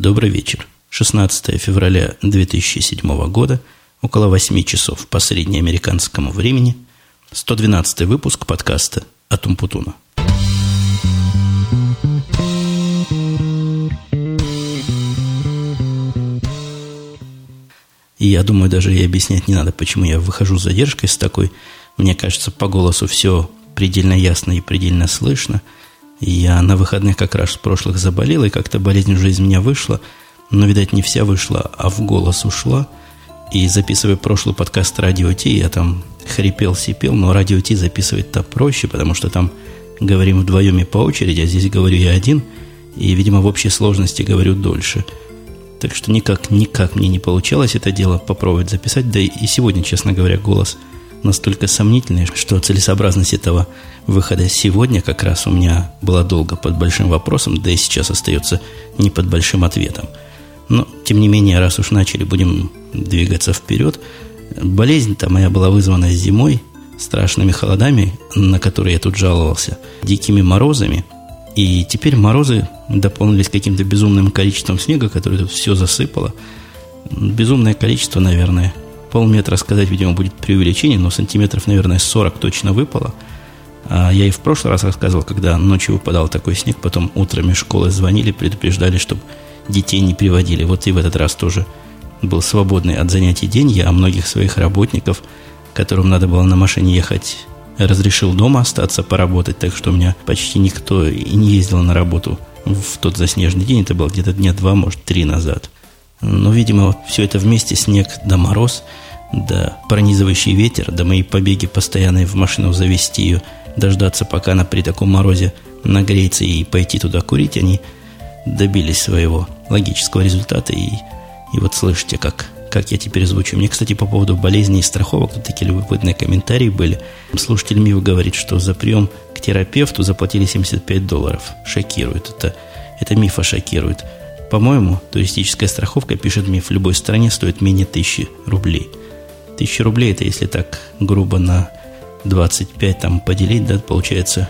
Добрый вечер. 16 февраля 2007 года, около 8 часов по среднеамериканскому времени, 112 выпуск подкаста от Умпутуна. И я думаю, даже и объяснять не надо, почему я выхожу с задержкой с такой. Мне кажется, по голосу все предельно ясно и предельно слышно – я на выходных как раз в прошлых заболел, и как-то болезнь уже из меня вышла. Но, видать, не вся вышла, а в голос ушла. И записывая прошлый подкаст «Радио Ти», я там хрипел, сипел, но «Радио Ти» записывать-то проще, потому что там говорим вдвоем и по очереди, а здесь говорю я один, и, видимо, в общей сложности говорю дольше. Так что никак, никак мне не получалось это дело попробовать записать, да и сегодня, честно говоря, голос – настолько сомнительные, что целесообразность этого выхода сегодня как раз у меня была долго под большим вопросом, да и сейчас остается не под большим ответом. Но, тем не менее, раз уж начали, будем двигаться вперед. Болезнь-то моя была вызвана зимой, страшными холодами, на которые я тут жаловался, дикими морозами. И теперь морозы дополнились каким-то безумным количеством снега, которое тут все засыпало. Безумное количество, наверное – полметра сказать, видимо, будет преувеличение, но сантиметров, наверное, 40 точно выпало. А я и в прошлый раз рассказывал, когда ночью выпадал такой снег, потом утром из школы звонили, предупреждали, чтобы детей не приводили. Вот и в этот раз тоже был свободный от занятий день. Я многих своих работников, которым надо было на машине ехать, разрешил дома остаться поработать, так что у меня почти никто и не ездил на работу в тот заснеженный день. Это было где-то дня два, может, три назад. Но, видимо, все это вместе, снег да мороз, да пронизывающий ветер, да мои побеги постоянные в машину завести ее, дождаться, пока она при таком морозе нагреется и пойти туда курить, они добились своего логического результата. И, и вот слышите, как, как я теперь звучу. Мне, кстати, по поводу болезней и страховок тут такие любопытные комментарии были. Слушатель Мив говорит, что за прием к терапевту заплатили 75 долларов. Шокирует. Это, это мифа шокирует. По-моему, туристическая страховка, пишет мне, в любой стране стоит менее тысячи рублей. Тысяча рублей, это если так грубо на 25 там поделить, да, получается,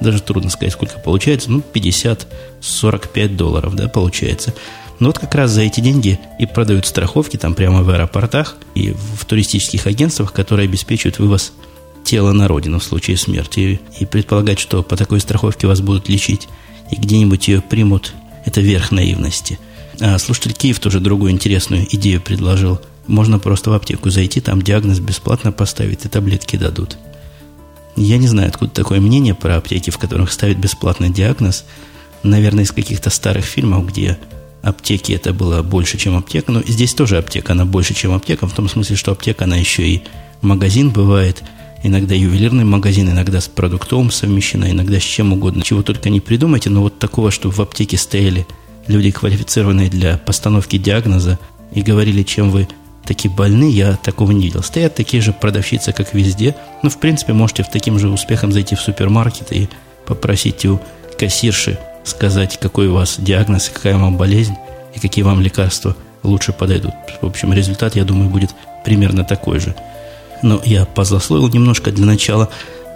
даже трудно сказать, сколько получается, ну, 50-45 долларов, да, получается. Но вот как раз за эти деньги и продают страховки там прямо в аэропортах и в туристических агентствах, которые обеспечивают вывоз тела на родину в случае смерти. И предполагать, что по такой страховке вас будут лечить и где-нибудь ее примут это верх наивности. А слушатель Киев тоже другую интересную идею предложил. Можно просто в аптеку зайти, там диагноз бесплатно поставить и таблетки дадут. Я не знаю, откуда такое мнение про аптеки, в которых ставят бесплатный диагноз. Наверное, из каких-то старых фильмов, где аптеки это было больше, чем аптека. Но здесь тоже аптека, она больше, чем аптека, в том смысле, что аптека, она еще и магазин бывает, иногда ювелирный магазин, иногда с продуктовым совмещена, иногда с чем угодно. Чего только не придумайте, но вот такого, чтобы в аптеке стояли люди, квалифицированные для постановки диагноза, и говорили, чем вы такие больны, я такого не видел. Стоят такие же продавщицы, как везде. Ну, в принципе, можете в таким же успехом зайти в супермаркет и попросить у кассирши сказать, какой у вас диагноз, какая вам болезнь и какие вам лекарства лучше подойдут. В общем, результат, я думаю, будет примерно такой же. Но я позлословил немножко для начала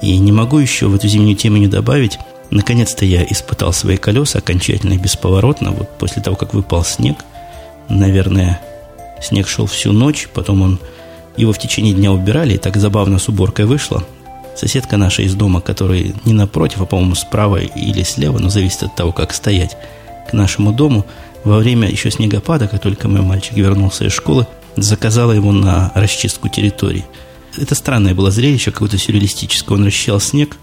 и не могу еще в эту зимнюю тему не добавить. Наконец-то я испытал свои колеса окончательно и бесповоротно. Вот после того, как выпал снег, наверное, снег шел всю ночь, потом он его в течение дня убирали, и так забавно с уборкой вышло. Соседка наша из дома, которая не напротив, а, по-моему, справа или слева, но зависит от того, как стоять, к нашему дому, во время еще снегопада, как только мой мальчик вернулся из школы, заказала его на расчистку территории – это странное было зрелище, какое-то сюрреалистическое. Он расчищал снег,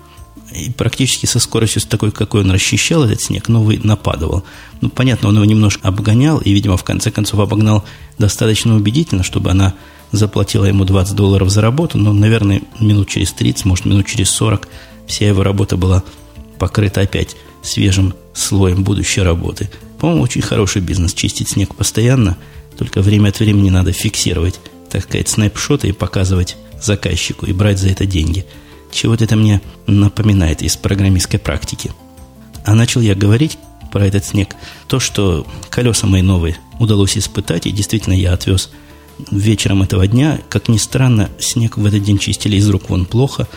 и практически со скоростью такой, какой он расчищал этот снег, новый нападывал. Ну, понятно, он его немножко обгонял, и, видимо, в конце концов обогнал достаточно убедительно, чтобы она заплатила ему 20 долларов за работу, но, наверное, минут через 30, может, минут через 40 вся его работа была покрыта опять свежим слоем будущей работы. По-моему, очень хороший бизнес, чистить снег постоянно, только время от времени надо фиксировать, так сказать, снайпшоты и показывать заказчику и брать за это деньги. Чего-то это мне напоминает из программистской практики. А начал я говорить про этот снег. То, что колеса мои новые удалось испытать, и действительно я отвез вечером этого дня. Как ни странно, снег в этот день чистили из рук вон плохо.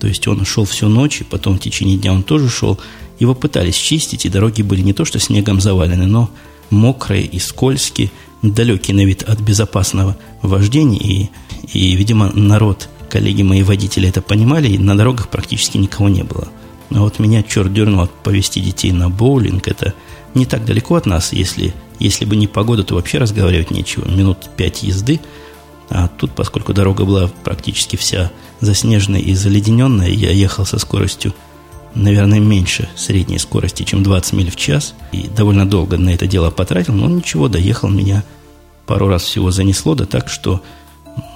То есть он шел всю ночь, и потом в течение дня он тоже шел. Его пытались чистить, и дороги были не то что снегом завалены, но мокрые и скользкие, далекий на вид от безопасного вождения. И, и видимо, народ, коллеги мои водители это понимали, и на дорогах практически никого не было. А вот меня черт дернул повезти детей на боулинг. Это не так далеко от нас. Если, если бы не погода, то вообще разговаривать нечего. Минут пять езды. А тут, поскольку дорога была практически вся заснеженная и заледененная, я ехал со скоростью, наверное, меньше средней скорости, чем 20 миль в час. И довольно долго на это дело потратил, но ничего, доехал меня пару раз всего занесло, да так, что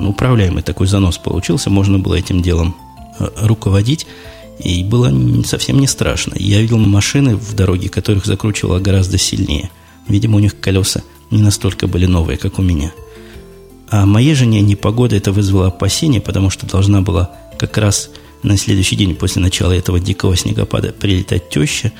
управляемый такой занос получился, можно было этим делом э, руководить. И было совсем не страшно. Я видел машины в дороге, которых закручивало гораздо сильнее. Видимо, у них колеса не настолько были новые, как у меня. А моей жене непогода это вызвало опасения, потому что должна была как раз на следующий день после начала этого дикого снегопада прилетать теща.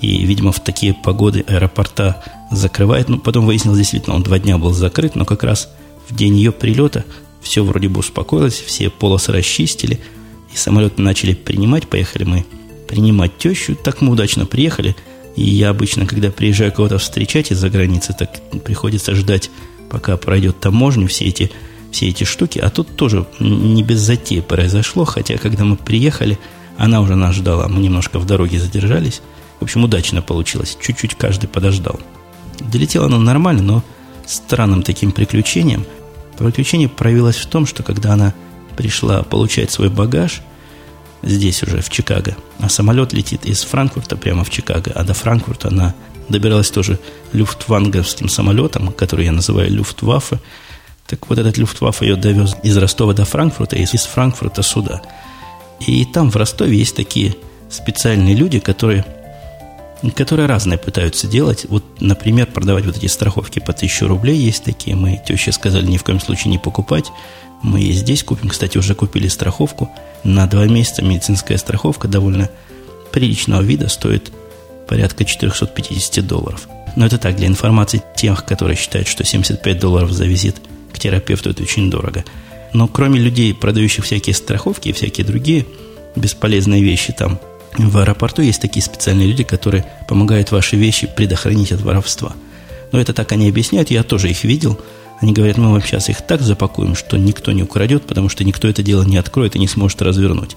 И, видимо, в такие погоды аэропорта закрывает. Ну, потом выяснилось, действительно, он два дня был закрыт, но как раз в день ее прилета все вроде бы успокоилось, все полосы расчистили – и самолеты начали принимать, поехали мы принимать тещу. Так мы удачно приехали. И я обычно, когда приезжаю кого-то встречать из-за границы, так приходится ждать, пока пройдет таможню, все эти, все эти штуки. А тут тоже не без затеи произошло, хотя когда мы приехали, она уже нас ждала, мы немножко в дороге задержались. В общем, удачно получилось. Чуть-чуть каждый подождал. Долетело оно нормально, но странным таким приключением. Приключение проявилось в том, что когда она пришла получать свой багаж здесь уже, в Чикаго. А самолет летит из Франкфурта прямо в Чикаго. А до Франкфурта она добиралась тоже люфтванговским самолетом, который я называю люфтваффе. Так вот этот люфтваффе ее довез из Ростова до Франкфурта, и из Франкфурта сюда. И там в Ростове есть такие специальные люди, которые, которые разные пытаются делать. Вот, например, продавать вот эти страховки по 1000 рублей есть такие. Мы теще сказали ни в коем случае не покупать. Мы и здесь купим. Кстати, уже купили страховку. На два месяца медицинская страховка довольно приличного вида стоит порядка 450 долларов. Но это так, для информации тех, которые считают, что 75 долларов за визит терапевту это очень дорого. Но кроме людей, продающих всякие страховки и всякие другие бесполезные вещи там, в аэропорту есть такие специальные люди, которые помогают ваши вещи предохранить от воровства. Но это так они объясняют, я тоже их видел – они говорят, мы вам сейчас их так запакуем, что никто не украдет, потому что никто это дело не откроет и не сможет развернуть.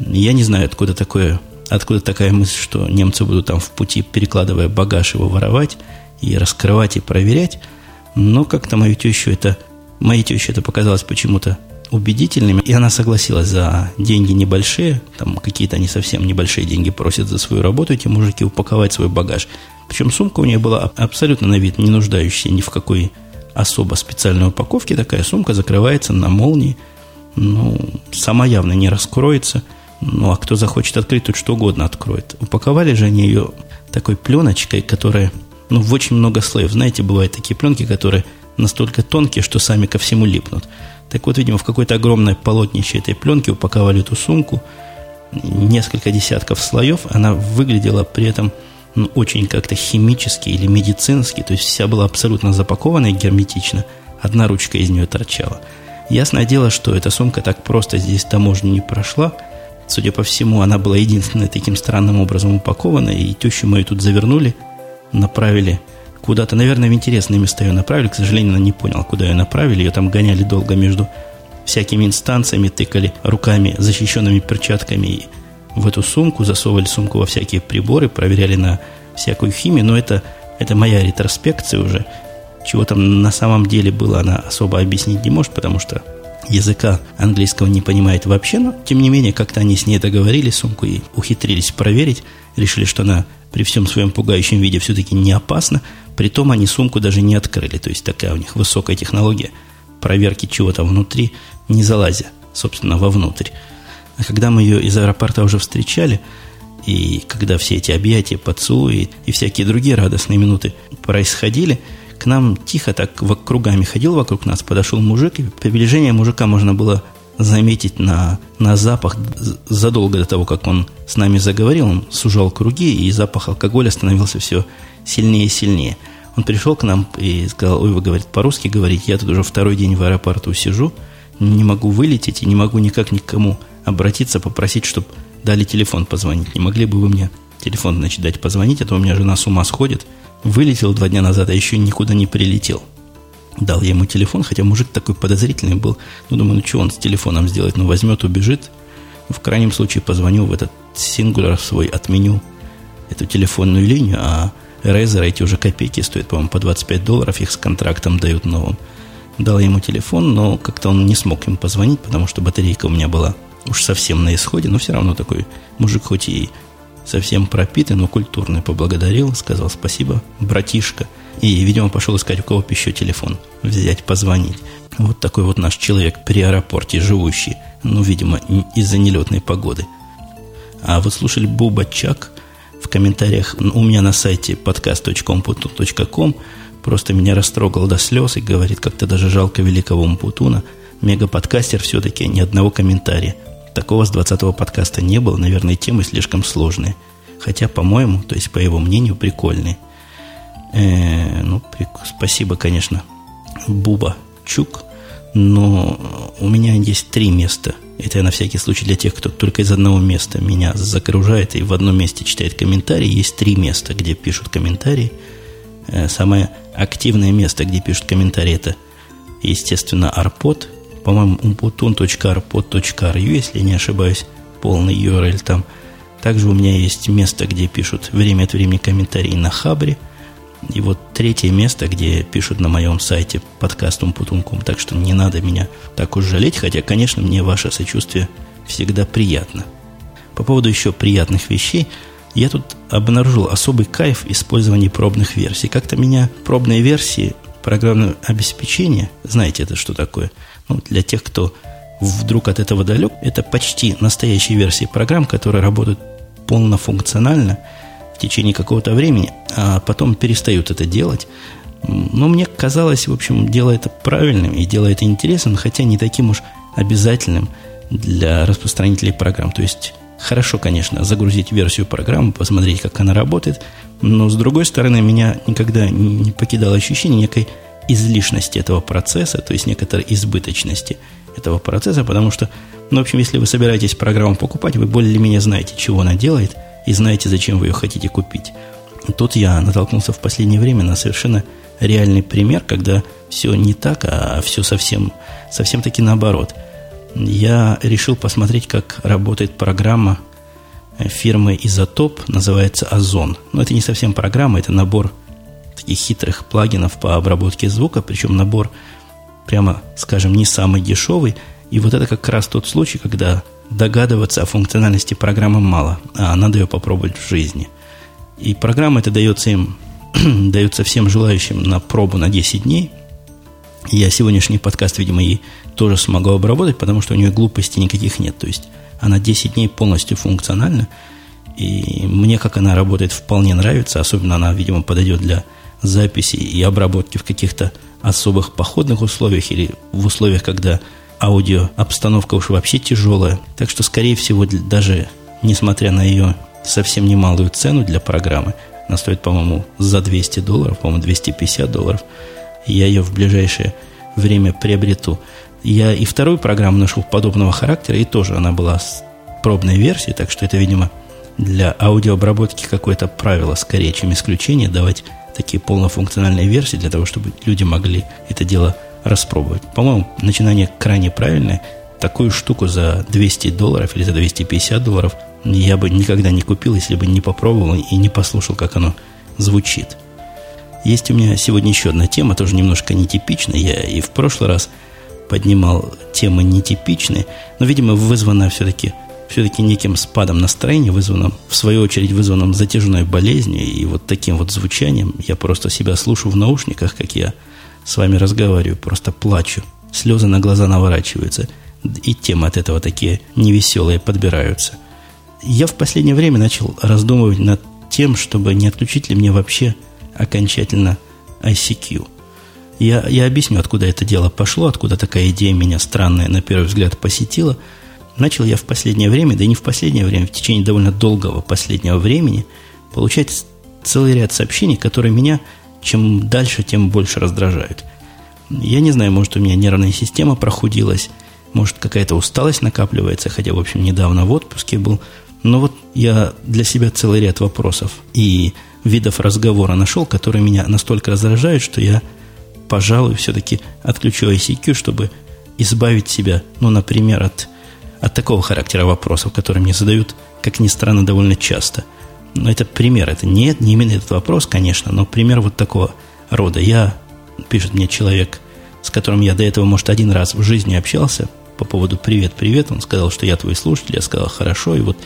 Я не знаю, откуда такое, откуда такая мысль, что немцы будут там в пути, перекладывая багаж, его воровать и раскрывать и проверять. Но как-то мою тещу это, моей теще это показалось почему-то убедительным, и она согласилась за деньги небольшие, там какие-то они совсем небольшие деньги просят за свою работу, эти мужики, упаковать свой багаж. Причем сумка у нее была абсолютно на вид не нуждающаяся ни в какой особо специальной упаковки такая сумка закрывается на молнии. Ну, сама явно не раскроется. Ну, а кто захочет открыть, тут что угодно откроет. Упаковали же они ее такой пленочкой, которая, ну, в очень много слоев. Знаете, бывают такие пленки, которые настолько тонкие, что сами ко всему липнут. Так вот, видимо, в какое-то огромное полотнище этой пленки упаковали эту сумку, несколько десятков слоев, она выглядела при этом ну, очень как-то химически или медицински, то есть вся была абсолютно запакована и герметично, одна ручка из нее торчала. Ясное дело, что эта сумка так просто здесь таможню не прошла. Судя по всему, она была единственной таким странным образом упакована, и тещу мою тут завернули, направили куда-то, наверное, в интересные места ее направили. К сожалению, она не поняла, куда ее направили. Ее там гоняли долго между всякими инстанциями, тыкали руками, защищенными перчатками в эту сумку, засовывали сумку во всякие приборы, проверяли на всякую химию, но это, это моя ретроспекция уже. Чего там на самом деле было, она особо объяснить не может, потому что языка английского не понимает вообще, но тем не менее, как-то они с ней договорились, сумку и ухитрились проверить, решили, что она при всем своем пугающем виде все-таки не опасна, притом они сумку даже не открыли, то есть такая у них высокая технология проверки чего-то внутри, не залазя, собственно, вовнутрь. А когда мы ее из аэропорта уже встречали, и когда все эти объятия, поцелуи и всякие другие радостные минуты происходили, к нам тихо так кругами ходил вокруг нас, подошел мужик, и приближение мужика можно было заметить на, на запах задолго до того, как он с нами заговорил, он сужал круги, и запах алкоголя становился все сильнее и сильнее. Он пришел к нам и сказал, ой, вы, говорит, по-русски говорить, я тут уже второй день в аэропорту сижу, не могу вылететь и не могу никак никому обратиться, попросить, чтобы дали телефон позвонить. Не могли бы вы мне телефон, значит, дать позвонить, а то у меня жена с ума сходит. вылетел два дня назад, а еще никуда не прилетел. Дал я ему телефон, хотя мужик такой подозрительный был. Ну, думаю, ну что он с телефоном сделает? Ну, возьмет, убежит. В крайнем случае позвоню в этот сингулер свой, отменю эту телефонную линию, а Razer эти уже копейки стоят, по-моему, по 25 долларов, их с контрактом дают новым. Дал ему телефон, но как-то он не смог ему позвонить, потому что батарейка у меня была уж совсем на исходе, но все равно такой мужик хоть и совсем пропитый, но культурный, поблагодарил, сказал спасибо, братишка. И, видимо, пошел искать, у кого еще телефон взять, позвонить. Вот такой вот наш человек при аэропорте живущий, ну, видимо, из-за нелетной погоды. А вот слушали Буба Чак в комментариях у меня на сайте podcast.com просто меня растрогал до слез и говорит, как-то даже жалко великого Мпутуна. Мега-подкастер все-таки ни одного комментария. Такого с 20-го подкаста не было, наверное, темы слишком сложные. Хотя, по-моему, то есть по его мнению, прикольные. Э, ну, спасибо, конечно, Буба Чук. Но у меня есть три места. Это я на всякий случай для тех, кто только из одного места меня загружает и в одном месте читает комментарии. Есть три места, где пишут комментарии. Э, самое активное место, где пишут комментарии, это, естественно, Арпод. По-моему, umputun.arpod.ru, если не ошибаюсь, полный URL там. Также у меня есть место, где пишут время от времени комментарии на Хабре. И вот третье место, где пишут на моем сайте подкастом Путунком. Так что не надо меня так уж жалеть, хотя, конечно, мне ваше сочувствие всегда приятно. По поводу еще приятных вещей – я тут обнаружил особый кайф использования пробных версий. Как-то меня пробные версии программного обеспечения, знаете это что такое? Ну, для тех, кто вдруг от этого далек, это почти настоящие версии программ, которые работают полнофункционально в течение какого-то времени, а потом перестают это делать. Но мне казалось, в общем, дело это правильным и дело это интересным, хотя не таким уж обязательным для распространителей программ. То есть Хорошо, конечно, загрузить версию программы, посмотреть, как она работает, но, с другой стороны, меня никогда не покидало ощущение некой излишности этого процесса, то есть некоторой избыточности этого процесса, потому что, ну, в общем, если вы собираетесь программу покупать, вы более-менее знаете, чего она делает, и знаете, зачем вы ее хотите купить. Тут я натолкнулся в последнее время на совершенно реальный пример, когда все не так, а все совсем, совсем таки наоборот – я решил посмотреть, как работает программа фирмы Изотоп, называется Озон. Но это не совсем программа, это набор таких хитрых плагинов по обработке звука, причем набор, прямо скажем, не самый дешевый. И вот это как раз тот случай, когда догадываться о функциональности программы мало, а надо ее попробовать в жизни. И программа это дается им, дается всем желающим на пробу на 10 дней. Я сегодняшний подкаст, видимо, и тоже смогу обработать, потому что у нее глупостей никаких нет. То есть она 10 дней полностью функциональна. И мне, как она работает, вполне нравится. Особенно она, видимо, подойдет для записи и обработки в каких-то особых походных условиях или в условиях, когда аудио обстановка уж вообще тяжелая. Так что, скорее всего, даже несмотря на ее совсем немалую цену для программы, она стоит, по-моему, за 200 долларов, по-моему, 250 долларов, я ее в ближайшее время приобрету. Я и вторую программу нашел подобного характера, и тоже она была с пробной версией, так что это, видимо, для аудиообработки какое-то правило скорее, чем исключение, давать такие полнофункциональные версии для того, чтобы люди могли это дело распробовать. По-моему, начинание крайне правильное. Такую штуку за 200 долларов или за 250 долларов я бы никогда не купил, если бы не попробовал и не послушал, как оно звучит. Есть у меня сегодня еще одна тема, тоже немножко нетипичная. Я и в прошлый раз поднимал темы нетипичные, но, видимо, вызвано все-таки все-таки неким спадом настроения, вызванным, в свою очередь, вызванным затяжной болезнью и вот таким вот звучанием. Я просто себя слушаю в наушниках, как я с вами разговариваю, просто плачу. Слезы на глаза наворачиваются. И темы от этого такие невеселые подбираются. Я в последнее время начал раздумывать над тем, чтобы не отключить ли мне вообще окончательно ICQ – я, я объясню, откуда это дело пошло, откуда такая идея меня странная, на первый взгляд, посетила. Начал я в последнее время, да и не в последнее время, в течение довольно долгого последнего времени, получать целый ряд сообщений, которые меня чем дальше, тем больше раздражают. Я не знаю, может, у меня нервная система прохудилась, может, какая-то усталость накапливается, хотя, в общем, недавно в отпуске был. Но вот я для себя целый ряд вопросов и видов разговора нашел, которые меня настолько раздражают, что я, пожалуй, все-таки отключу ICQ, чтобы избавить себя, ну, например, от, от такого характера вопросов, которые мне задают, как ни странно, довольно часто. Но это пример, это не, не именно этот вопрос, конечно, но пример вот такого рода. Я, пишет мне человек, с которым я до этого, может, один раз в жизни общался по поводу «Привет, привет», он сказал, что я твой слушатель, я сказал «Хорошо», и вот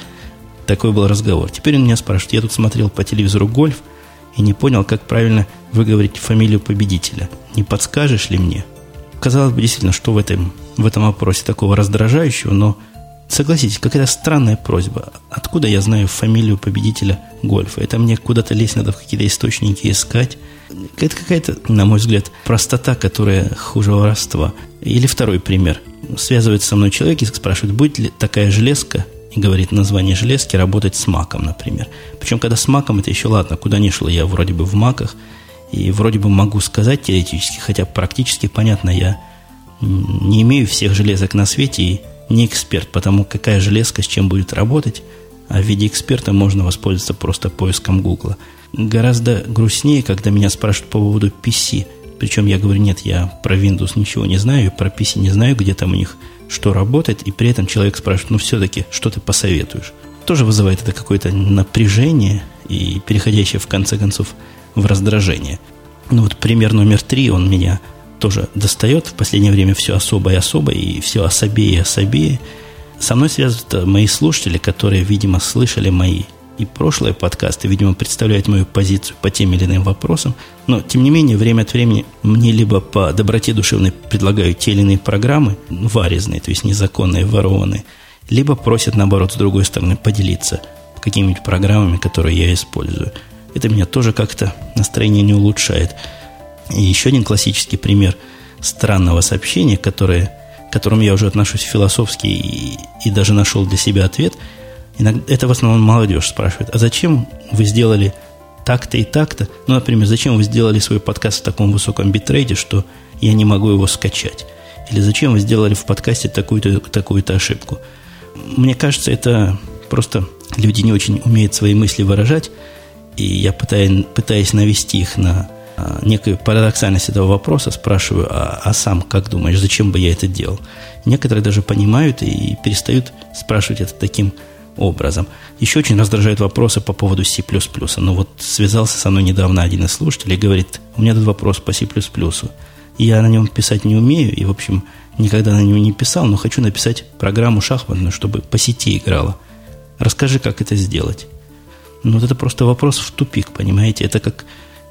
такой был разговор. Теперь он меня спрашивает, я тут смотрел по телевизору «Гольф» и не понял, как правильно выговорить фамилию победителя. Не подскажешь ли мне? Казалось бы, действительно, что в этом, в этом вопросе такого раздражающего, но согласитесь, какая-то странная просьба. Откуда я знаю фамилию победителя гольфа? Это мне куда-то лезть надо в какие-то источники искать. Это какая-то, на мой взгляд, простота, которая хуже воровства. Или второй пример. Связывается со мной человек и спрашивает, будет ли такая железка и говорит название железки, работать с маком, например. Причем, когда с маком, это еще ладно, куда ни шло, я вроде бы в маках, и вроде бы могу сказать теоретически, хотя практически, понятно, я не имею всех железок на свете и не эксперт, потому какая железка с чем будет работать, а в виде эксперта можно воспользоваться просто поиском Гугла. Гораздо грустнее, когда меня спрашивают по поводу PC, причем я говорю, нет, я про Windows ничего не знаю, про PC не знаю, где там у них что работает, и при этом человек спрашивает, ну все-таки, что ты посоветуешь? Тоже вызывает это какое-то напряжение и переходящее в конце концов в раздражение. Ну вот пример номер три, он меня тоже достает. В последнее время все особо и особо, и все особее и особее. Со мной связывают мои слушатели, которые, видимо, слышали мои и прошлые подкасты, видимо, представляют мою позицию по тем или иным вопросам. Но, тем не менее, время от времени мне либо по доброте душевной предлагают те или иные программы, варезные, то есть незаконные, ворованные, либо просят, наоборот, с другой стороны, поделиться какими-нибудь программами, которые я использую. Это меня тоже как-то настроение не улучшает. И еще один классический пример странного сообщения, которое, к которому я уже отношусь философски и, и даже нашел для себя ответ – Иногда, это в основном молодежь спрашивает, а зачем вы сделали так-то и так-то? Ну, например, зачем вы сделали свой подкаст в таком высоком битрейте, что я не могу его скачать? Или зачем вы сделали в подкасте такую-то такую ошибку? Мне кажется, это просто люди не очень умеют свои мысли выражать, и я пытаюсь, пытаясь навести их на некую парадоксальность этого вопроса, спрашиваю, а, а сам как думаешь, зачем бы я это делал? Некоторые даже понимают и перестают спрашивать это таким образом. Еще очень раздражают вопросы по поводу C++. Ну вот связался со мной недавно один из слушателей и говорит, у меня тут вопрос по C++. Я на нем писать не умею и, в общем, никогда на него не писал, но хочу написать программу шахматную, чтобы по сети играла. Расскажи, как это сделать. Ну, вот это просто вопрос в тупик, понимаете? Это как,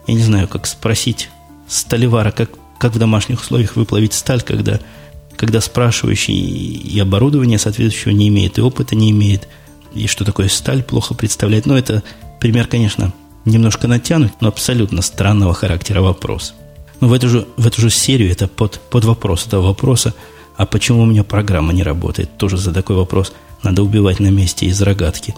я не знаю, как спросить сталевара, как, как в домашних условиях выплавить сталь, когда, когда спрашивающий и оборудование соответствующего не имеет, и опыта не имеет – и что такое сталь плохо представляет. Но это пример, конечно, немножко натянут, но абсолютно странного характера вопрос. Но в эту же, в эту же серию это под, под вопрос этого вопроса, а почему у меня программа не работает? Тоже за такой вопрос надо убивать на месте из рогатки.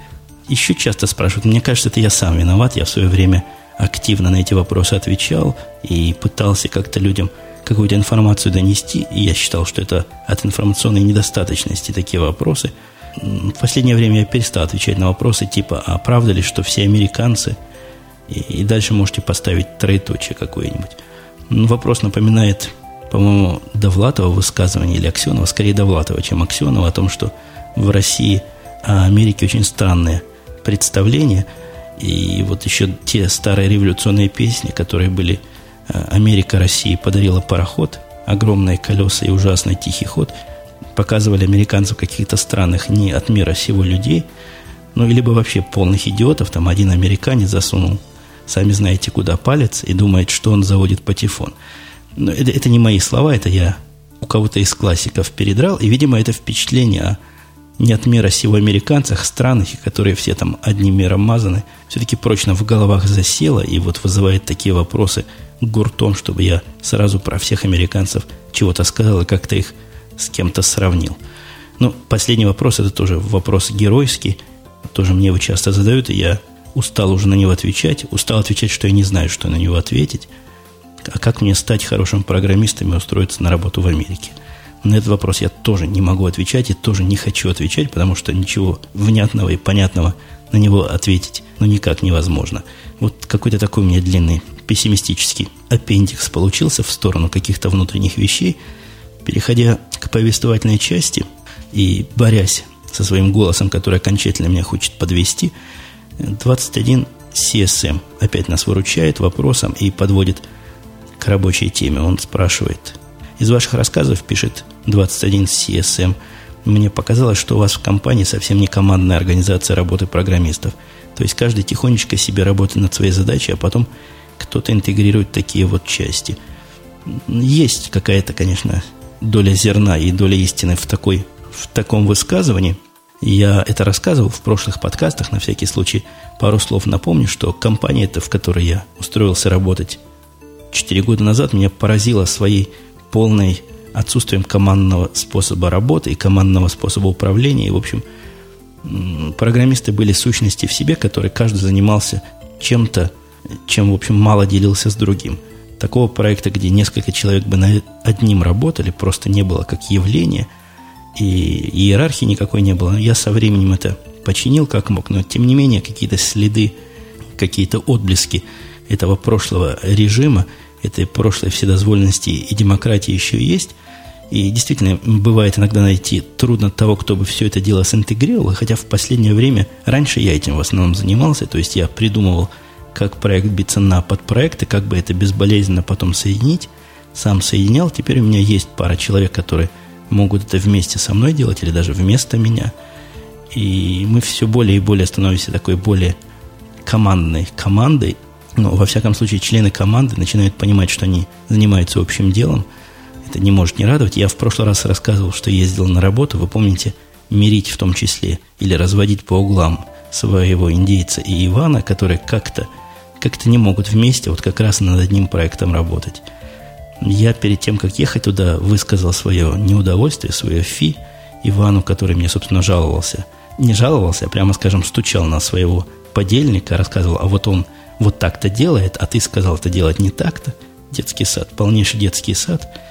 Еще часто спрашивают, мне кажется, это я сам виноват, я в свое время активно на эти вопросы отвечал и пытался как-то людям какую-то информацию донести, и я считал, что это от информационной недостаточности такие вопросы – в последнее время я перестал отвечать на вопросы типа, а правда ли, что все американцы, и, и дальше можете поставить троеточие какое-нибудь. Ну, вопрос напоминает, по-моему, Довлатова высказывание или Аксенова, скорее Довлатова, чем Аксенова, о том, что в России о Америке очень странное представление. И вот еще те старые революционные песни, которые были э, «Америка России подарила пароход», огромные колеса и ужасный тихий ход – показывали американцев каких-то странных не от мира сего людей, ну, либо вообще полных идиотов, там один американец засунул, сами знаете, куда палец, и думает, что он заводит патефон. Но это, это не мои слова, это я у кого-то из классиков передрал, и, видимо, это впечатление о не от мира сего американцах, странных, которые все там одним миром мазаны, все-таки прочно в головах засело и вот вызывает такие вопросы гуртом, чтобы я сразу про всех американцев чего-то сказал и как-то их с кем-то сравнил. Ну, последний вопрос, это тоже вопрос геройский, тоже мне его часто задают, и я устал уже на него отвечать, устал отвечать, что я не знаю, что на него ответить. А как мне стать хорошим программистом и устроиться на работу в Америке? На этот вопрос я тоже не могу отвечать и тоже не хочу отвечать, потому что ничего внятного и понятного на него ответить ну никак невозможно. Вот какой-то такой у меня длинный пессимистический аппендикс получился в сторону каких-то внутренних вещей. Переходя к повествовательной части и борясь со своим голосом, который окончательно меня хочет подвести, 21 CSM опять нас выручает вопросом и подводит к рабочей теме. Он спрашивает, из ваших рассказов, пишет 21 CSM, мне показалось, что у вас в компании совсем не командная организация работы программистов. То есть каждый тихонечко себе работает над своей задачей, а потом кто-то интегрирует такие вот части. Есть какая-то, конечно, доля зерна и доля истины в, такой, в таком высказывании. Я это рассказывал в прошлых подкастах, на всякий случай пару слов напомню, что компания, в которой я устроился работать 4 года назад, меня поразила своей полной отсутствием командного способа работы и командного способа управления. И, в общем, программисты были сущности в себе, которые каждый занимался чем-то, чем, в общем, мало делился с другим. Такого проекта, где несколько человек бы над одним работали, просто не было как явление, и иерархии никакой не было. Я со временем это починил как мог, но тем не менее какие-то следы, какие-то отблески этого прошлого режима, этой прошлой вседозволенности и демократии еще есть. И действительно, бывает иногда найти трудно того, кто бы все это дело синтегрировал, хотя в последнее время, раньше я этим в основном занимался, то есть я придумывал, как проект биться на подпроекты, как бы это безболезненно потом соединить, сам соединял, теперь у меня есть пара человек, которые могут это вместе со мной делать или даже вместо меня. И мы все более и более становимся такой более командной командой, но, во всяком случае, члены команды начинают понимать, что они занимаются общим делом – это не может не радовать. Я в прошлый раз рассказывал, что ездил на работу, вы помните, мирить в том числе или разводить по углам своего индейца и Ивана, которые как-то как-то не могут вместе вот как раз над одним проектом работать. Я перед тем, как ехать туда, высказал свое неудовольствие, свое фи Ивану, который мне, собственно, жаловался. Не жаловался, а прямо, скажем, стучал на своего подельника, рассказывал, а вот он вот так-то делает, а ты сказал это делать не так-то. Детский сад, полнейший детский сад –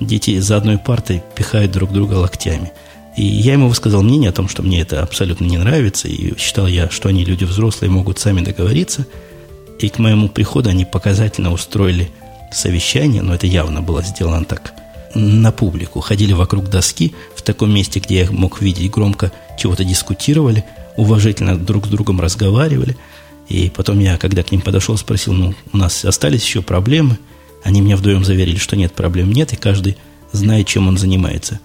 дети за одной партой пихают друг друга локтями. И я ему высказал мнение о том, что мне это абсолютно не нравится, и считал я, что они люди взрослые, могут сами договориться. И к моему приходу они показательно устроили совещание, но это явно было сделано так, на публику. Ходили вокруг доски в таком месте, где я мог видеть громко, чего-то дискутировали, уважительно друг с другом разговаривали. И потом я, когда к ним подошел, спросил, ну, у нас остались еще проблемы – они меня вдвоем заверили, что нет, проблем нет, и каждый знает, чем он занимается.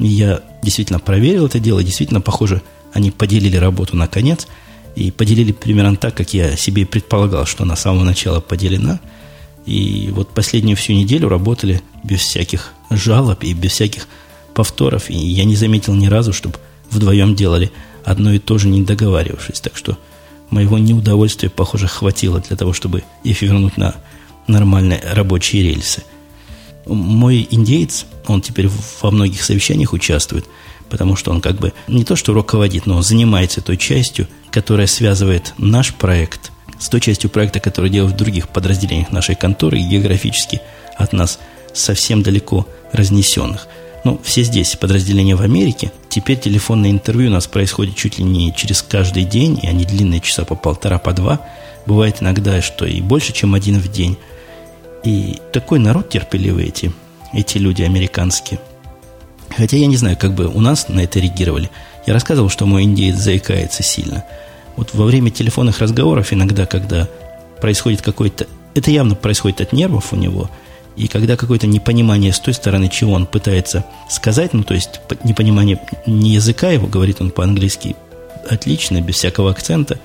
И я действительно проверил это дело, действительно, похоже, они поделили работу на конец, и поделили примерно так, как я себе предполагал, что на самого начала поделена. И вот последнюю всю неделю работали без всяких жалоб и без всяких повторов, и я не заметил ни разу, чтобы вдвоем делали одно и то же, не договаривавшись. Так что моего неудовольствия, похоже, хватило для того, чтобы их вернуть на нормальные рабочие рельсы. Мой индеец, он теперь во многих совещаниях участвует, потому что он как бы не то что руководит, но занимается той частью, которая связывает наш проект с той частью проекта, который делают в других подразделениях нашей конторы, географически от нас совсем далеко разнесенных. Ну, все здесь подразделения в Америке. Теперь телефонное интервью у нас происходит чуть ли не через каждый день, и они длинные часа по полтора, по два. Бывает иногда, что и больше, чем один в день. И такой народ терпеливый эти, эти люди американские. Хотя я не знаю, как бы у нас на это реагировали. Я рассказывал, что мой индеец заикается сильно. Вот во время телефонных разговоров иногда, когда происходит какой-то... Это явно происходит от нервов у него. И когда какое-то непонимание с той стороны, чего он пытается сказать, ну, то есть непонимание не языка его, говорит он по-английски отлично, без всякого акцента,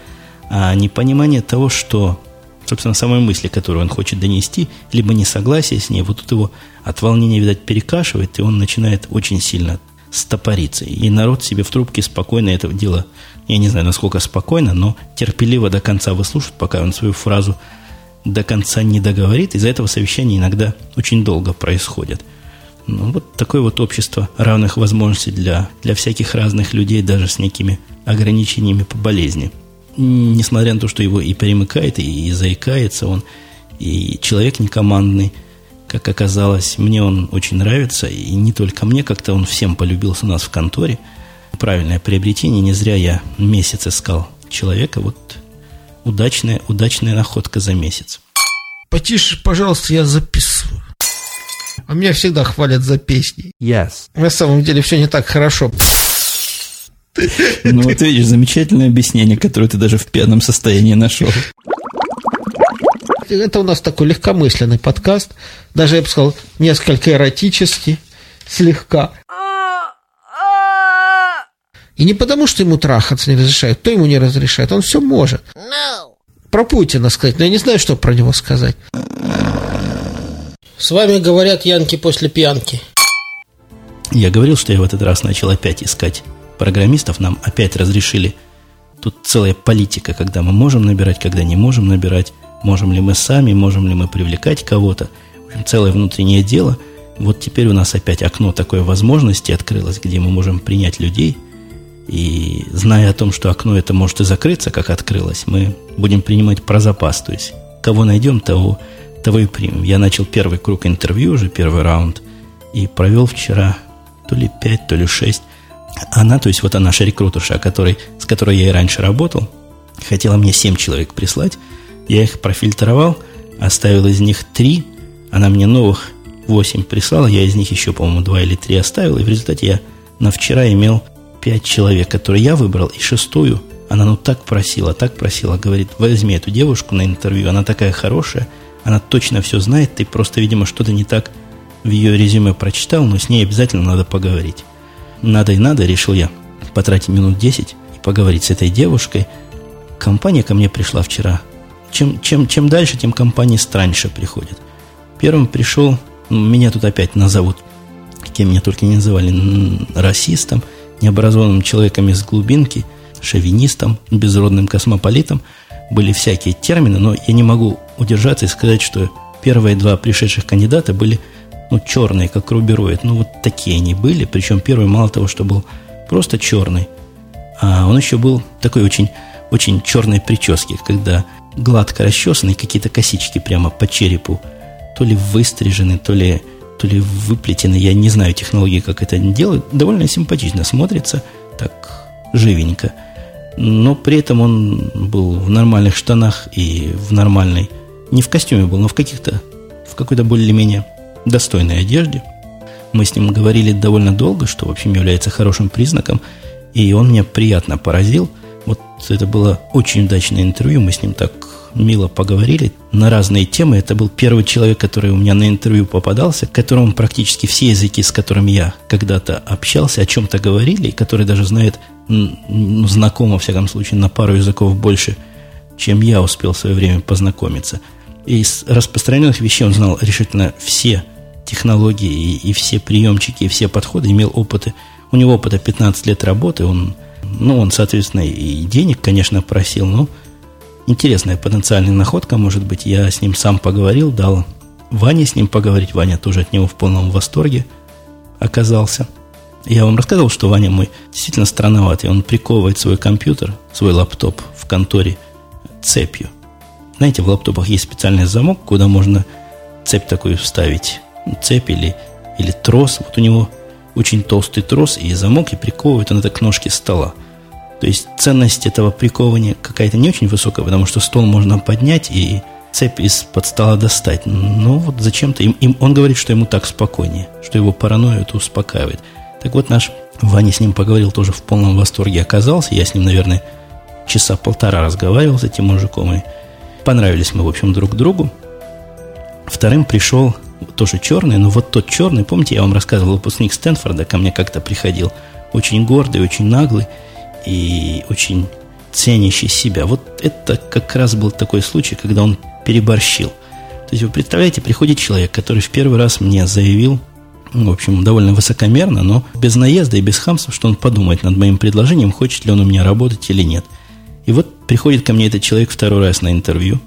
а непонимание того, что собственно, самой мысли, которую он хочет донести, либо несогласие с ней, вот тут его от волнения, видать, перекашивает, и он начинает очень сильно стопориться. И народ себе в трубке спокойно это дело, я не знаю, насколько спокойно, но терпеливо до конца выслушает, пока он свою фразу до конца не договорит. Из-за этого совещания иногда очень долго происходят. Ну, вот такое вот общество равных возможностей для, для всяких разных людей, даже с некими ограничениями по болезни несмотря на то, что его и перемыкает, и, и заикается он, и человек не командный, как оказалось, мне он очень нравится, и не только мне, как-то он всем полюбился у нас в конторе. Правильное приобретение, не зря я месяц искал человека. Вот удачная, удачная находка за месяц. Потише, пожалуйста, я записываю. А меня всегда хвалят за песни. Yes. На самом деле все не так хорошо. Ну вот видишь, замечательное объяснение, которое ты даже в пьяном состоянии нашел. Это у нас такой легкомысленный подкаст. Даже, я бы сказал, несколько эротический, слегка. И не потому, что ему трахаться не разрешают, кто ему не разрешает, он все может. No. Про Путина сказать, но я не знаю, что про него сказать. С вами говорят Янки после пьянки. Я говорил, что я в этот раз начал опять искать программистов. Нам опять разрешили. Тут целая политика, когда мы можем набирать, когда не можем набирать. Можем ли мы сами, можем ли мы привлекать кого-то. В общем, целое внутреннее дело. Вот теперь у нас опять окно такой возможности открылось, где мы можем принять людей – и зная о том, что окно это может и закрыться, как открылось, мы будем принимать про запас. То есть, кого найдем, того, того и примем. Я начал первый круг интервью, уже первый раунд, и провел вчера то ли пять, то ли шесть. Она, то есть вот она рекрутерша, который, с которой я и раньше работал, хотела мне семь человек прислать. Я их профильтровал, оставил из них три, она мне новых восемь прислала, я из них еще, по-моему, два или три оставил, и в результате я на вчера имел пять человек, которые я выбрал, и шестую, она ну так просила, так просила, говорит, возьми эту девушку на интервью, она такая хорошая, она точно все знает, ты просто, видимо, что-то не так в ее резюме прочитал, но с ней обязательно надо поговорить. Надо и надо, решил я, потратить минут 10 и поговорить с этой девушкой. Компания ко мне пришла вчера. Чем, чем, чем дальше, тем компании страньше приходят. Первым пришел, ну, меня тут опять назовут, кем меня только не называли, расистом – необразованным человеком из глубинки, шовинистом, безродным космополитом. Были всякие термины, но я не могу удержаться и сказать, что первые два пришедших кандидата были ну, черные, как рубероид. Ну, вот такие они были. Причем первый мало того, что был просто черный, а он еще был такой очень, очень черной прически, когда гладко расчесанные какие-то косички прямо по черепу, то ли выстрижены, то ли то ли выплетены, я не знаю технологии, как это делают, довольно симпатично смотрится, так живенько. Но при этом он был в нормальных штанах и в нормальной, не в костюме был, но в каких-то, в какой-то более-менее достойной одежде. Мы с ним говорили довольно долго, что, в общем, является хорошим признаком, и он меня приятно поразил. Вот это было очень удачное интервью, мы с ним так мило поговорили на разные темы. Это был первый человек, который у меня на интервью попадался, которому практически все языки, с которыми я когда-то общался, о чем-то говорили, и который даже знает, ну, знаком, во всяком случае, на пару языков больше, чем я успел в свое время познакомиться. И из распространенных вещей он знал решительно все технологии и, и все приемчики, и все подходы, имел опыты. У него опыта 15 лет работы, он, ну, он, соответственно, и денег, конечно, просил, но интересная потенциальная находка, может быть. Я с ним сам поговорил, дал Ване с ним поговорить. Ваня тоже от него в полном восторге оказался. Я вам рассказывал, что Ваня мой действительно странноватый. Он приковывает свой компьютер, свой лаптоп в конторе цепью. Знаете, в лаптопах есть специальный замок, куда можно цепь такую вставить. Цепь или, или трос. Вот у него очень толстый трос и замок, и приковывает он это к ножке стола. То есть ценность этого приковывания какая-то не очень высокая, потому что стол можно поднять и цепь из-под стола достать. Но вот зачем-то им, им, он говорит, что ему так спокойнее, что его паранойя это успокаивает. Так вот наш Ваня с ним поговорил, тоже в полном восторге оказался. Я с ним, наверное, часа полтора разговаривал с этим мужиком. И понравились мы, в общем, друг другу. Вторым пришел тоже черный, но вот тот черный, помните, я вам рассказывал, выпускник Стэнфорда ко мне как-то приходил. Очень гордый, очень наглый и очень ценящий себя. Вот это как раз был такой случай, когда он переборщил. То есть вы представляете, приходит человек, который в первый раз мне заявил, в общем, довольно высокомерно, но без наезда и без хамства, что он подумает над моим предложением, хочет ли он у меня работать или нет. И вот приходит ко мне этот человек второй раз на интервью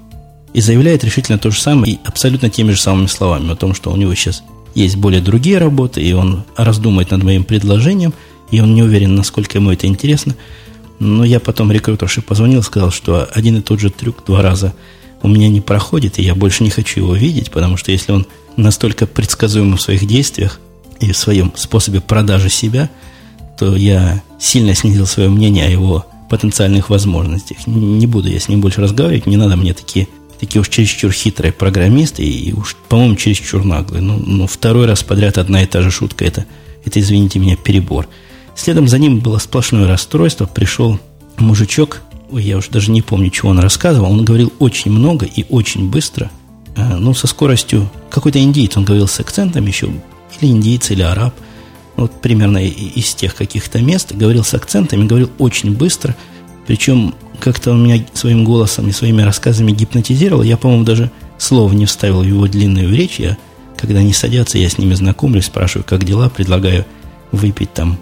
и заявляет решительно то же самое и абсолютно теми же самыми словами о том, что у него сейчас есть более другие работы, и он раздумает над моим предложением – и он не уверен, насколько ему это интересно. Но я потом рекрутерше позвонил, сказал, что один и тот же трюк два раза у меня не проходит, и я больше не хочу его видеть, потому что если он настолько предсказуем в своих действиях и в своем способе продажи себя, то я сильно снизил свое мнение о его потенциальных возможностях. Не буду я с ним больше разговаривать, не надо мне такие, такие уж чересчур хитрые программисты и уж, по-моему, чересчур наглые. Ну, ну, второй раз подряд одна и та же шутка, это, это, извините меня, перебор. Следом за ним было сплошное расстройство. Пришел мужичок, я уже даже не помню, чего он рассказывал. Он говорил очень много и очень быстро. Э, ну, со скоростью... Какой-то индийец, он говорил с акцентом еще. Или индийец, или араб. Вот примерно из тех каких-то мест. Говорил с акцентами, говорил очень быстро. Причем как-то он меня своим голосом и своими рассказами гипнотизировал. Я, по-моему, даже слова не вставил в его длинную речь. Я, когда они садятся, я с ними знакомлюсь, спрашиваю, как дела, предлагаю выпить там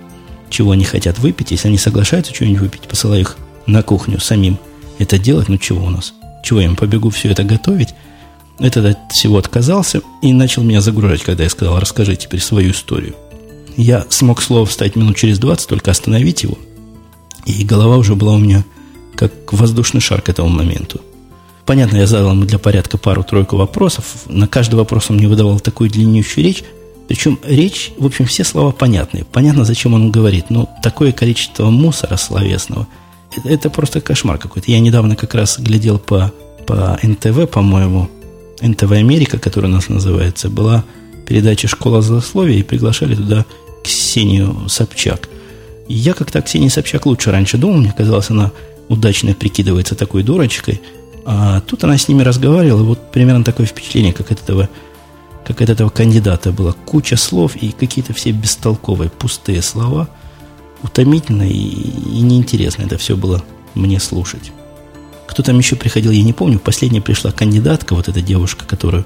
чего они хотят выпить. Если они соглашаются что-нибудь выпить, посылаю их на кухню самим это делать. Ну, чего у нас? Чего я им побегу все это готовить? Этот от всего отказался и начал меня загружать, когда я сказал, расскажи теперь свою историю. Я смог слово встать минут через 20, только остановить его. И голова уже была у меня как воздушный шар к этому моменту. Понятно, я задал ему для порядка пару-тройку вопросов. На каждый вопрос он мне выдавал такую длиннющую речь, причем речь, в общем, все слова понятные. Понятно, зачем он говорит. Но такое количество мусора словесного, это, просто кошмар какой-то. Я недавно как раз глядел по, по НТВ, по-моему, НТВ Америка, которая у нас называется, была передача «Школа злословия», и приглашали туда Ксению Собчак. Я как-то Ксении Собчак лучше раньше думал, мне казалось, она удачно прикидывается такой дурочкой. А тут она с ними разговаривала, вот примерно такое впечатление, как от этого как от этого кандидата было куча слов и какие-то все бестолковые, пустые слова. Утомительно и, и неинтересно это все было мне слушать. Кто там еще приходил, я не помню. Последняя пришла кандидатка, вот эта девушка, которую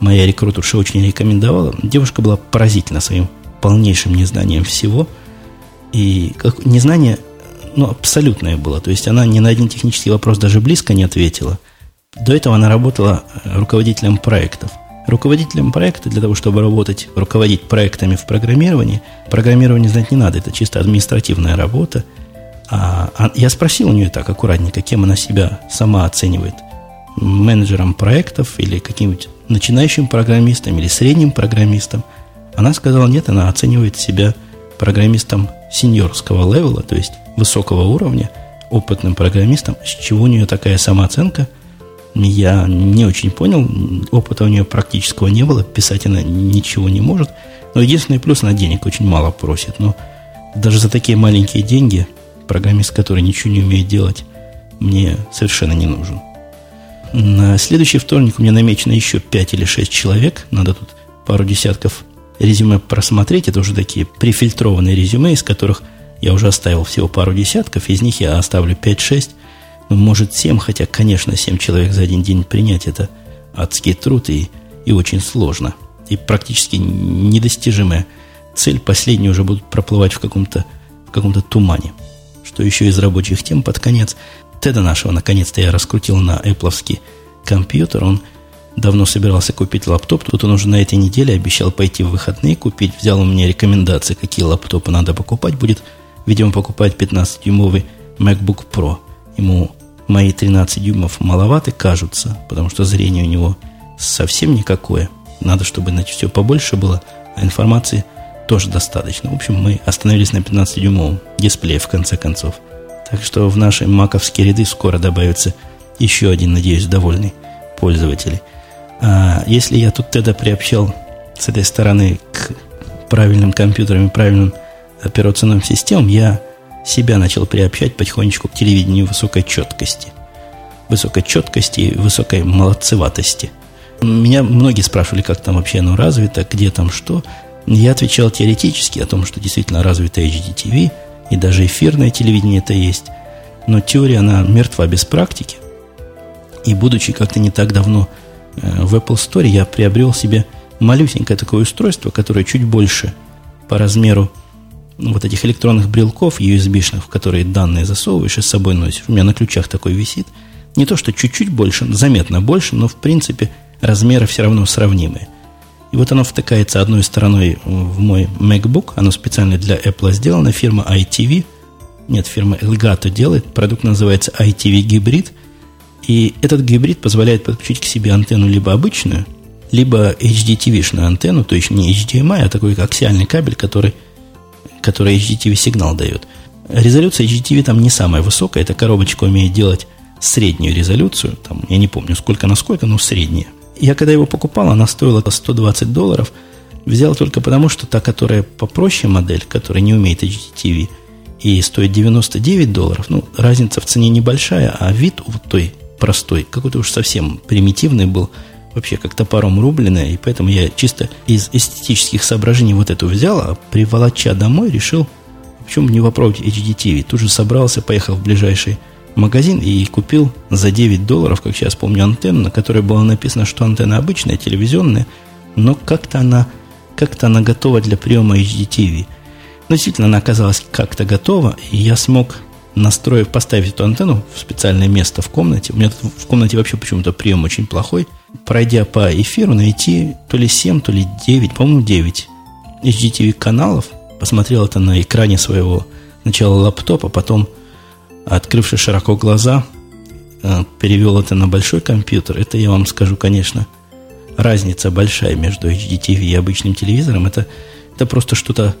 моя рекрутерша очень рекомендовала. Девушка была поразительна своим полнейшим незнанием всего. И как незнание, ну, абсолютное было. То есть она ни на один технический вопрос даже близко не ответила. До этого она работала руководителем проектов. Руководителем проекта для того, чтобы работать, руководить проектами в программировании, программирование знать не надо, это чисто административная работа. А, а я спросил у нее так аккуратненько, кем она себя сама оценивает. Менеджером проектов или каким-нибудь начинающим программистом или средним программистом. Она сказала, нет, она оценивает себя программистом сеньорского левела, то есть высокого уровня, опытным программистом. С чего у нее такая самооценка – я не очень понял. Опыта у нее практического не было. Писать она ничего не может. Но единственный плюс, она денег очень мало просит. Но даже за такие маленькие деньги программист, который ничего не умеет делать, мне совершенно не нужен. На следующий вторник у меня намечено еще 5 или 6 человек. Надо тут пару десятков резюме просмотреть. Это уже такие прифильтрованные резюме, из которых я уже оставил всего пару десятков. Из них я оставлю 5-6 ну, может, семь, хотя, конечно, семь человек за один день принять это адский труд и, и очень сложно. И практически недостижимая цель. Последние уже будут проплывать в каком-то в каком-то тумане. Что еще из рабочих тем под конец. Теда нашего, наконец-то, я раскрутил на Apple компьютер. Он давно собирался купить лаптоп. Тут он уже на этой неделе обещал пойти в выходные купить. Взял у меня рекомендации, какие лаптопы надо покупать. Будет, видимо, покупать 15-дюймовый MacBook Pro. Ему мои 13 дюймов маловаты кажутся, потому что зрение у него совсем никакое. Надо, чтобы значит, все побольше было, а информации тоже достаточно. В общем, мы остановились на 15-дюймовом дисплее в конце концов. Так что в наши маковские ряды скоро добавится еще один, надеюсь, довольный пользователь. А если я тут тогда приобщал с этой стороны к правильным компьютерам и правильным операционным системам, я себя начал приобщать потихонечку к телевидению высокой четкости. Высокой четкости и высокой молодцеватости. Меня многие спрашивали, как там вообще оно развито, где там что. Я отвечал теоретически о том, что действительно развито HDTV, и даже эфирное телевидение это есть. Но теория, она мертва без практики. И будучи как-то не так давно э, в Apple Store, я приобрел себе малюсенькое такое устройство, которое чуть больше по размеру вот этих электронных брелков USB-шных, в которые данные засовываешь и с собой носишь. У меня на ключах такой висит. Не то, что чуть-чуть больше, заметно больше, но в принципе размеры все равно сравнимые. И вот оно втыкается одной стороной в мой MacBook. Оно специально для Apple сделано. Фирма ITV. Нет, фирма Elgato делает. Продукт называется ITV гибрид. И этот гибрид позволяет подключить к себе антенну либо обычную, либо HDTV-шную антенну, то есть не HDMI, а такой аксиальный кабель, который который HDTV сигнал дает. Резолюция HDTV там не самая высокая. Эта коробочка умеет делать среднюю резолюцию. Там, я не помню, сколько на сколько, но средняя. Я когда его покупал, она стоила 120 долларов. Взял только потому, что та, которая попроще модель, которая не умеет HDTV, и стоит 99 долларов, ну, разница в цене небольшая, а вид у той простой, какой-то уж совсем примитивный был, вообще как топором рубленый, и поэтому я чисто из эстетических соображений вот эту взял, а приволоча домой решил, почему не попробовать HDTV. Тут же собрался, поехал в ближайший магазин и купил за 9 долларов, как сейчас помню, антенну, на которой было написано, что антенна обычная, телевизионная, но как-то она, как-то она готова для приема HDTV. Но действительно, она оказалась как-то готова, и я смог, настроив, поставить эту антенну в специальное место в комнате. У меня тут в комнате вообще почему-то прием очень плохой. Пройдя по эфиру, найти то ли 7, то ли 9, по-моему, 9 HDTV каналов. Посмотрел это на экране своего сначала лаптопа, потом открывший широко глаза, э, перевел это на большой компьютер, это я вам скажу, конечно, разница большая между HDTV и обычным телевизором. Это, это просто что-то,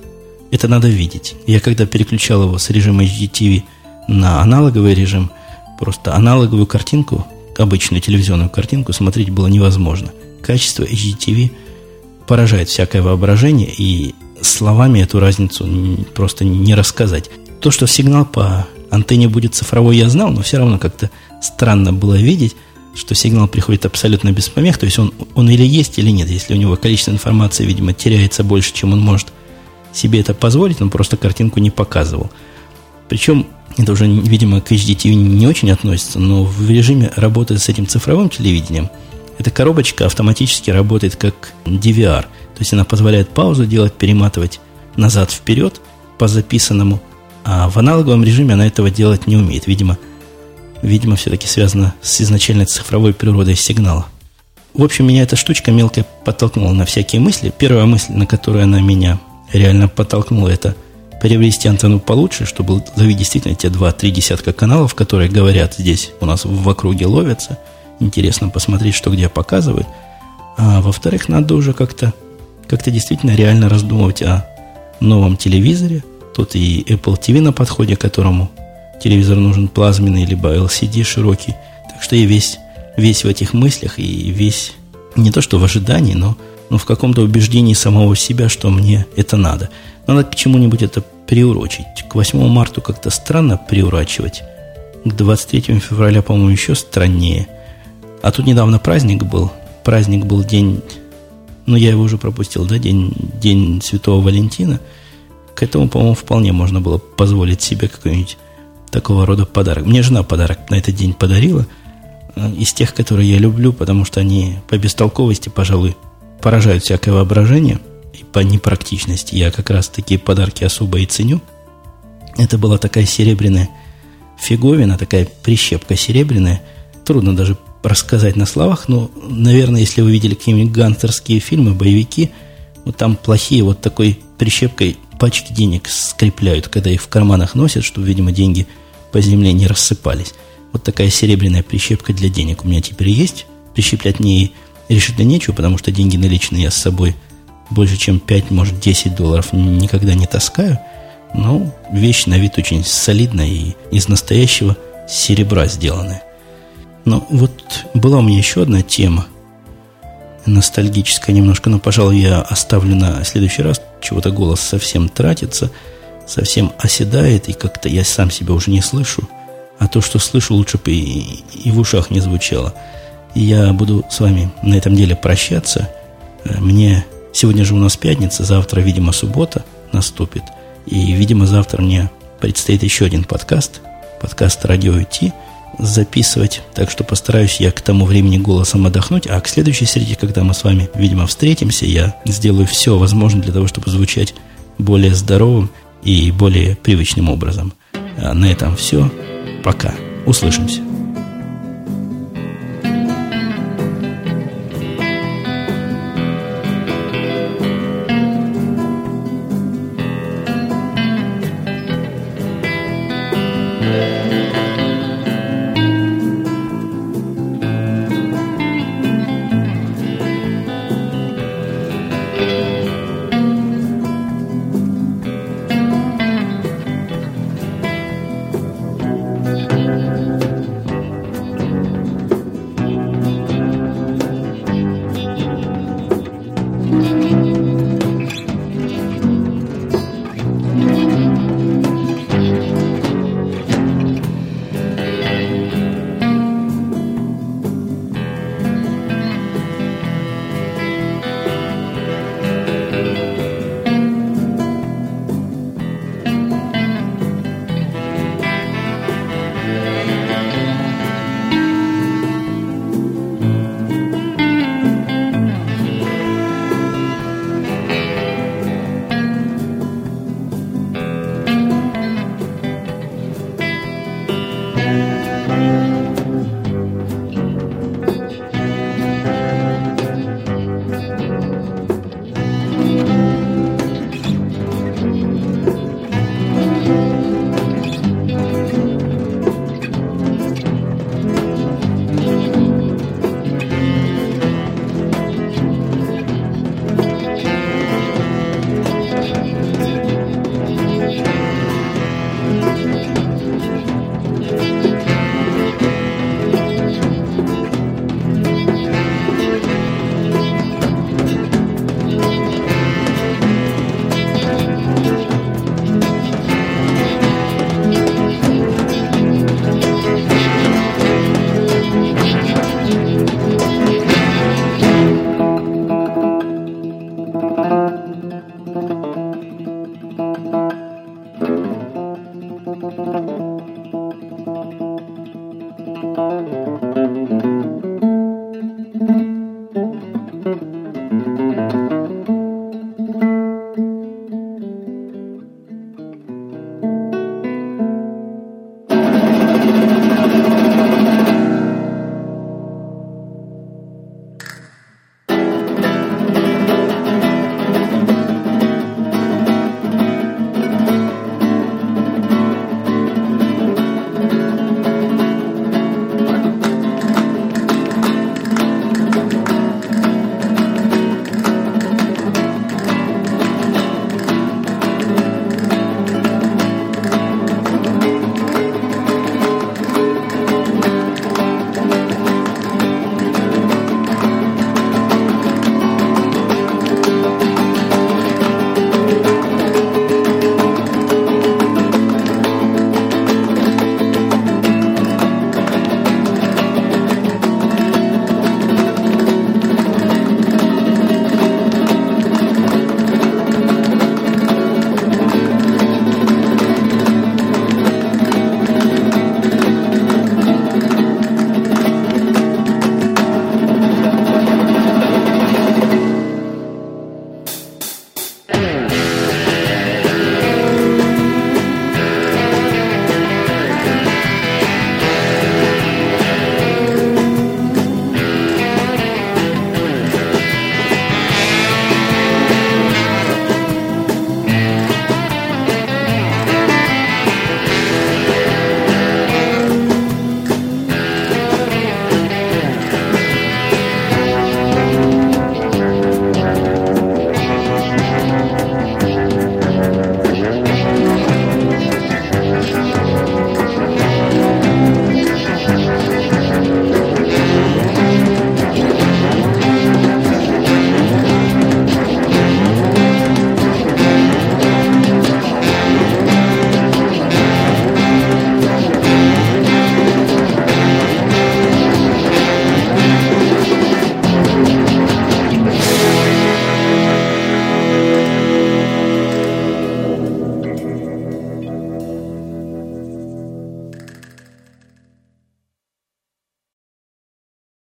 это надо видеть. Я когда переключал его с режима HDTV на аналоговый режим, просто аналоговую картинку, обычную телевизионную картинку смотреть было невозможно. Качество HDTV поражает всякое воображение, и словами эту разницу просто не рассказать. То, что сигнал по антенне будет цифровой, я знал, но все равно как-то странно было видеть, что сигнал приходит абсолютно без помех, то есть он, он или есть, или нет. Если у него количество информации, видимо, теряется больше, чем он может себе это позволить, он просто картинку не показывал. Причем это уже, видимо, к HDTV не очень относится, но в режиме работы с этим цифровым телевидением эта коробочка автоматически работает как DVR. То есть она позволяет паузу делать, перематывать назад-вперед по записанному – а в аналоговом режиме она этого делать не умеет. Видимо, видимо все-таки связано с изначальной цифровой природой сигнала. В общем, меня эта штучка мелкая подтолкнула на всякие мысли. Первая мысль, на которую она меня реально подтолкнула, это приобрести антенну получше, чтобы ловить действительно те два-три десятка каналов, которые говорят здесь у нас в округе ловятся. Интересно посмотреть, что где показывают. А во-вторых, надо уже как-то как действительно реально раздумывать о новом телевизоре, Тут и Apple TV на подходе, которому телевизор нужен плазменный, либо LCD широкий. Так что я весь, весь в этих мыслях и весь не то что в ожидании, но, но в каком-то убеждении самого себя, что мне это надо. Надо к чему-нибудь это приурочить. К 8 марта как-то странно приурачивать. К 23 февраля, по-моему, еще страннее. А тут недавно праздник был. Праздник был день... Ну, я его уже пропустил, да? День, день Святого Валентина – к этому, по-моему, вполне можно было позволить себе какой-нибудь такого рода подарок. Мне жена подарок на этот день подарила, э, из тех, которые я люблю, потому что они по бестолковости, пожалуй, поражают всякое воображение, и по непрактичности я как раз такие подарки особо и ценю. Это была такая серебряная фиговина, такая прищепка серебряная. Трудно даже рассказать на словах, но, наверное, если вы видели какие-нибудь гангстерские фильмы, боевики, вот там плохие вот такой прищепкой пачки денег скрепляют, когда их в карманах носят, чтобы, видимо, деньги по земле не рассыпались. Вот такая серебряная прищепка для денег у меня теперь есть. Прищеплять мне решительно нечего, потому что деньги наличные я с собой больше, чем 5, может, 10 долларов никогда не таскаю. Но вещь на вид очень солидная и из настоящего серебра сделанная. Но вот была у меня еще одна тема, ностальгическая немножко, но, пожалуй, я оставлю на следующий раз. Чего-то голос совсем тратится, совсем оседает, и как-то я сам себя уже не слышу. А то, что слышу, лучше бы и, и в ушах не звучало. И я буду с вами на этом деле прощаться. Мне сегодня же у нас пятница, завтра, видимо, суббота наступит. И, видимо, завтра мне предстоит еще один подкаст, подкаст «Радио IT», записывать, так что постараюсь я к тому времени голосом отдохнуть, а к следующей среде, когда мы с вами, видимо, встретимся, я сделаю все возможное для того, чтобы звучать более здоровым и более привычным образом. А на этом все. Пока. Услышимся.